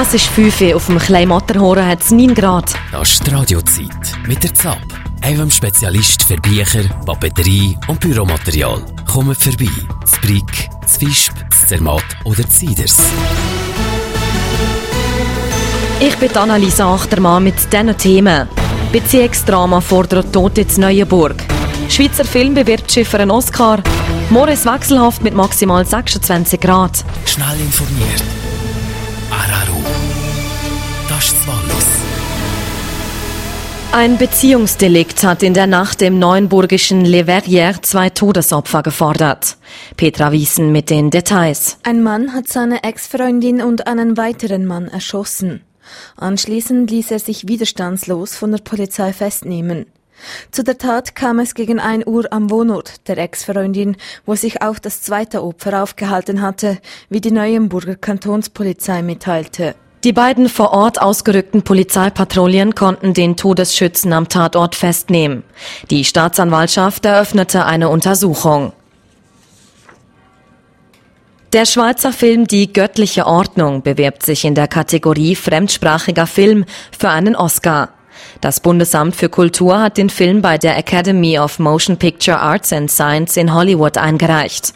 Es ist 5 Uhr, auf dem kleinen Matterhorn hat es 9 Grad. Das ist die Radiozeit mit der ZAP. Eurem Spezialist für Bücher, Papeterie und Büromaterial. Kommt vorbei. Das Brick, das Fischb, das Zermatt oder das Siders. Ich bin Annalisa Achtermann mit diesen Themen. Beziehungsdrama fordert Tote in Neuenburg. Schweizer Film bewirbt sich für einen Oscar. Morris wechselhaft mit maximal 26 Grad. Schnell informiert. Araru. Wallis. Ein Beziehungsdelikt hat in der Nacht im neuenburgischen Le Verrières zwei Todesopfer gefordert. Petra Wiesen mit den Details. Ein Mann hat seine Ex-Freundin und einen weiteren Mann erschossen. Anschließend ließ er sich widerstandslos von der Polizei festnehmen. Zu der Tat kam es gegen 1 Uhr am Wohnort der Ex-Freundin, wo sich auch das zweite Opfer aufgehalten hatte, wie die Neuenburger Kantonspolizei mitteilte. Die beiden vor Ort ausgerückten Polizeipatrouillen konnten den Todesschützen am Tatort festnehmen. Die Staatsanwaltschaft eröffnete eine Untersuchung. Der Schweizer Film Die göttliche Ordnung bewirbt sich in der Kategorie fremdsprachiger Film für einen Oscar. Das Bundesamt für Kultur hat den Film bei der Academy of Motion Picture Arts and Science in Hollywood eingereicht.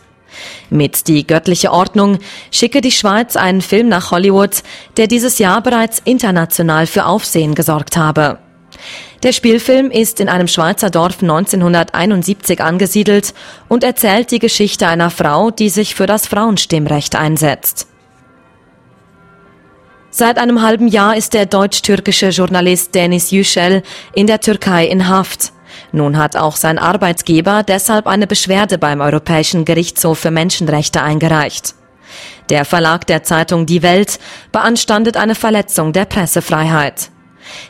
Mit Die göttliche Ordnung schicke die Schweiz einen Film nach Hollywood, der dieses Jahr bereits international für Aufsehen gesorgt habe. Der Spielfilm ist in einem Schweizer Dorf 1971 angesiedelt und erzählt die Geschichte einer Frau, die sich für das Frauenstimmrecht einsetzt. Seit einem halben Jahr ist der deutsch-türkische Journalist Denis Yücel in der Türkei in Haft. Nun hat auch sein Arbeitgeber deshalb eine Beschwerde beim Europäischen Gerichtshof für Menschenrechte eingereicht. Der Verlag der Zeitung Die Welt beanstandet eine Verletzung der Pressefreiheit.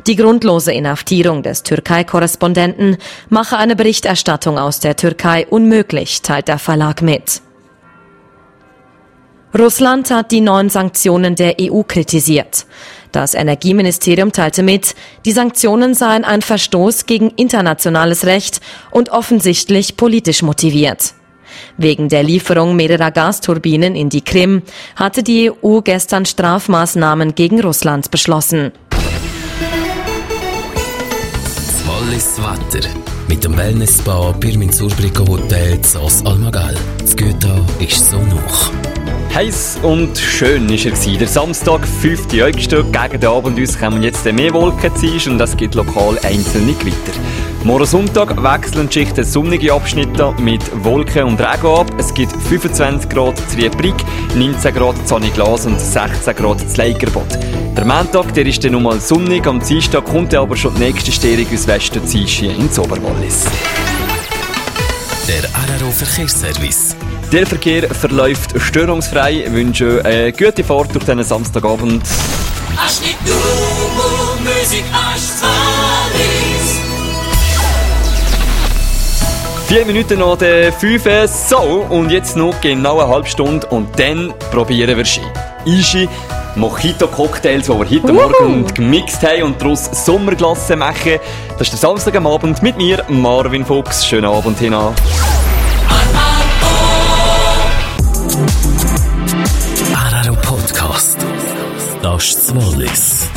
Die grundlose Inhaftierung des Türkei-Korrespondenten mache eine Berichterstattung aus der Türkei unmöglich, teilt der Verlag mit. Russland hat die neuen Sanktionen der EU kritisiert. Das Energieministerium teilte mit, die Sanktionen seien ein Verstoß gegen internationales Recht und offensichtlich politisch motiviert. Wegen der Lieferung mehrerer Gasturbinen in die Krim hatte die EU gestern Strafmaßnahmen gegen Russland beschlossen. Wallis Wetter. Mit dem Wellness-Spa Pirmin Surbricko Hotel Zos Almagal. Das Güter ist so noch. Heiß und schön war er. Der Samstag, 5. August, gegen den Abend uns kommen jetzt mehr Wolken und es gibt lokal einzelne Gewitter. Morgen Sonntag wechseln die Schichten sonnige Abschnitte mit Wolken und Regen ab. Es gibt 25 Grad zu Riebrig, 19 Grad zu Glas und 16 Grad zu Leigerbad. Der Montag der ist dann nochmal sonnig, am Dienstag kommt aber schon die nächste Störung aus Westen hier ins Oberwallis. Der Araro Verkehrsservice. Der Verkehr verläuft störungsfrei. Ich wünsche eine gute Fahrt durch diesen Samstagabend. Vier Minuten nach der 5. So, und jetzt noch genau eine halbe Stunde und dann probieren wir Ski. Ishi, Mojito-Cocktails, die wir heute Uhu. Morgen gemixt haben und daraus Sommerglasse machen. Das ist der Samstag am Abend mit mir, Marvin Fuchs. Schönen Abend hinein. Das ist Wallis.